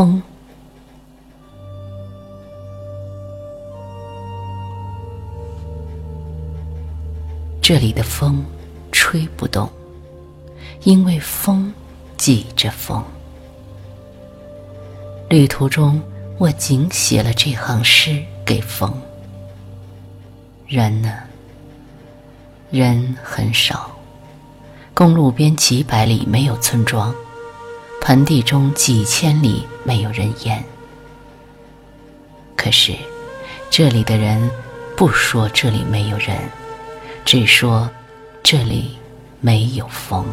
风。这里的风吹不动，因为风挤着风。旅途中，我仅写了这行诗给风。人呢？人很少，公路边几百里没有村庄，盆地中几千里没有人烟。可是，这里的人不说这里没有人。只说这里没有风，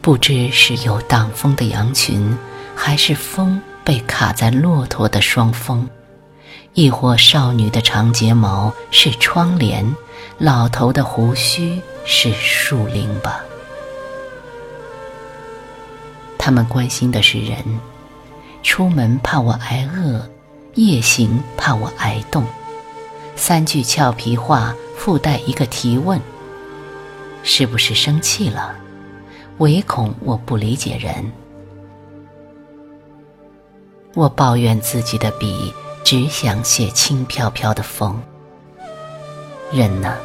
不知是有挡风的羊群，还是风被卡在骆驼的双峰，亦或少女的长睫毛是窗帘，老头的胡须是树林吧？他们关心的是人，出门怕我挨饿。夜行怕我挨冻，三句俏皮话附带一个提问：是不是生气了？唯恐我不理解人。我抱怨自己的笔只想写轻飘飘的风。人呢？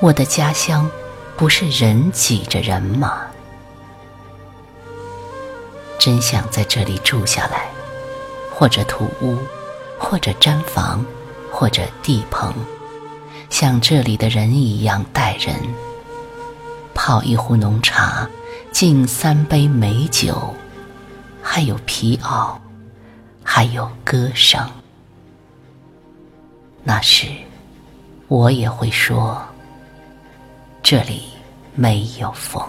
我的家乡不是人挤着人吗？真想在这里住下来。或者土屋，或者毡房，或者地棚，像这里的人一样待人。泡一壶浓茶，敬三杯美酒，还有皮袄，还有歌声。那时，我也会说：这里没有风。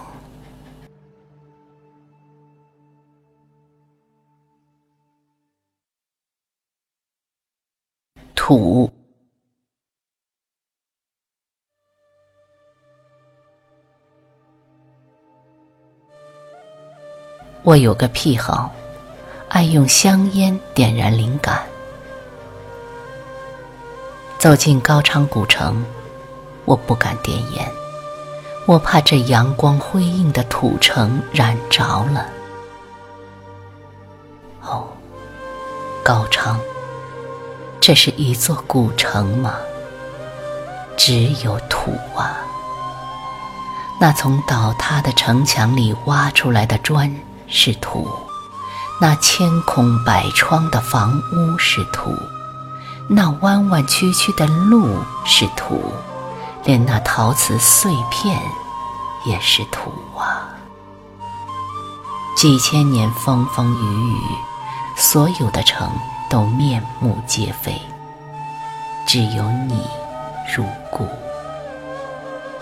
土，我有个癖好，爱用香烟点燃灵感。走进高昌古城，我不敢点烟，我怕这阳光辉映的土城燃着了。哦，高昌。这是一座古城吗？只有土啊！那从倒塌的城墙里挖出来的砖是土，那千孔百窗的房屋是土，那弯弯曲曲的路是土，连那陶瓷碎片也是土啊！几千年风风雨雨，所有的城。都面目皆非，只有你如故，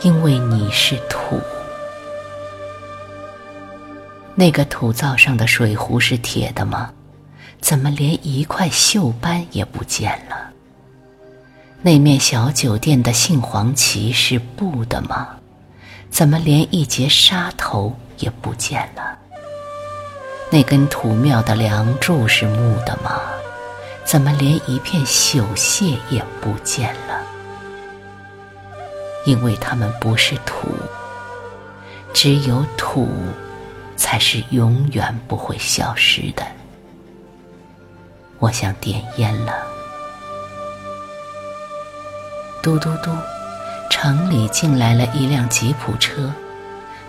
因为你是土。那个土灶上的水壶是铁的吗？怎么连一块锈斑也不见了？那面小酒店的杏黄旗是布的吗？怎么连一截沙头也不见了？那根土庙的梁柱是木的吗？怎么连一片朽屑也不见了？因为它们不是土，只有土才是永远不会消失的。我想点烟了。嘟嘟嘟，城里进来了一辆吉普车，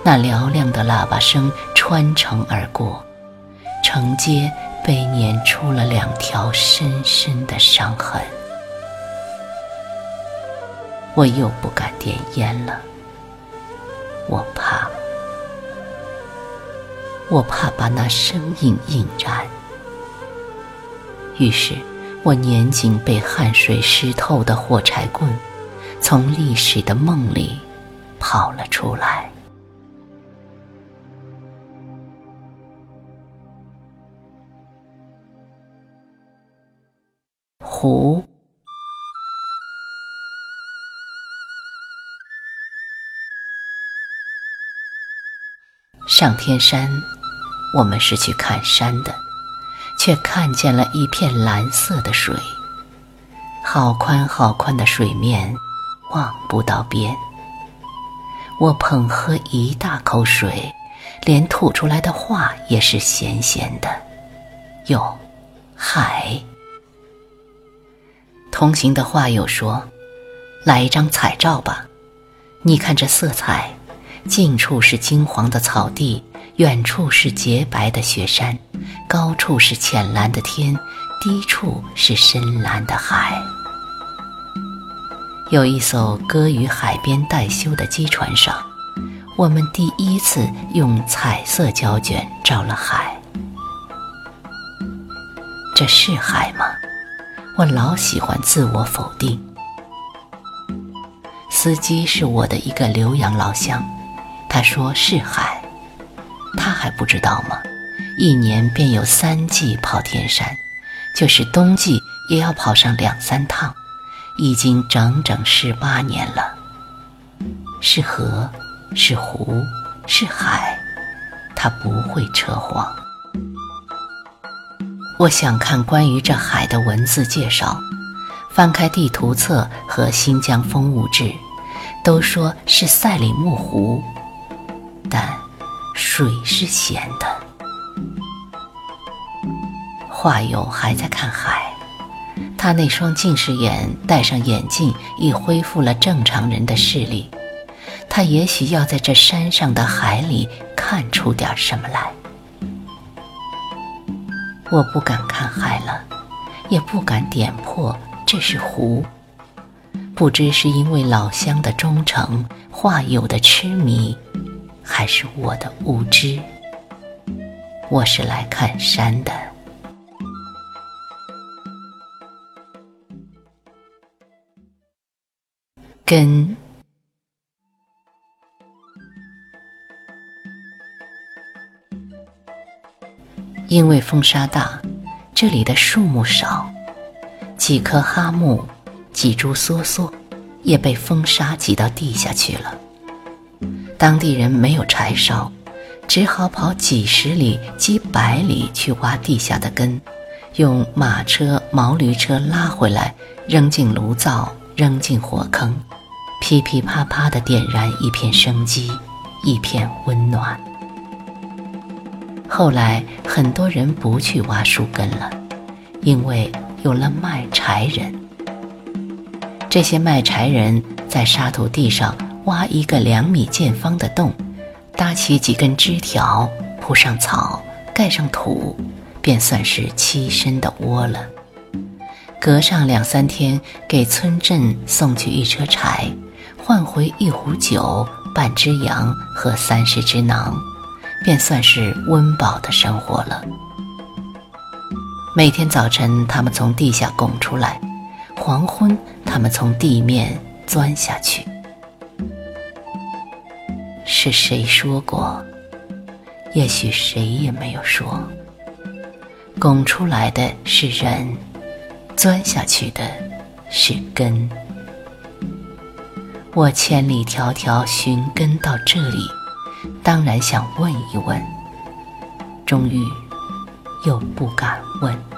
那嘹亮的喇叭声穿城而过，城街。被碾出了两条深深的伤痕，我又不敢点烟了。我怕，我怕把那生命引燃。于是，我捻紧被汗水湿透的火柴棍，从历史的梦里跑了出来。湖。上天山，我们是去看山的，却看见了一片蓝色的水，好宽好宽的水面，望不到边。我捧喝一大口水，连吐出来的话也是咸咸的。哟，海。同行的画友说：“来一张彩照吧，你看这色彩，近处是金黄的草地，远处是洁白的雪山，高处是浅蓝的天，低处是深蓝的海。有一艘搁于海边待修的机船上，我们第一次用彩色胶卷照了海。这是海吗？”我老喜欢自我否定。司机是我的一个浏阳老乡，他说是海，他还不知道吗？一年便有三季跑天山，就是冬季也要跑上两三趟，已经整整十八年了。是河，是湖，是海，他不会扯谎。我想看关于这海的文字介绍，翻开地图册和《新疆风物志》，都说是赛里木湖，但水是咸的。画友还在看海，他那双近视眼戴上眼镜，已恢复了正常人的视力。他也许要在这山上的海里看出点什么来。我不敢看海了，也不敢点破这是湖。不知是因为老乡的忠诚、画友的痴迷，还是我的无知。我是来看山的，根。因为风沙大，这里的树木少，几棵哈木、几株梭梭，也被风沙挤到地下去了。当地人没有柴烧，只好跑几十里、几百里去挖地下的根，用马车、毛驴车拉回来，扔进炉灶，扔进火坑，噼噼啪啪地点燃一片生机，一片温暖。后来很多人不去挖树根了，因为有了卖柴人。这些卖柴人在沙土地上挖一个两米见方的洞，搭起几根枝条，铺上草，盖上土，便算是栖身的窝了。隔上两三天，给村镇送去一车柴，换回一壶酒、半只羊和三十只馕。便算是温饱的生活了。每天早晨，他们从地下拱出来；黄昏，他们从地面钻下去。是谁说过？也许谁也没有说。拱出来的是人，钻下去的是根。我千里迢迢寻根到这里。当然想问一问，终于又不敢问。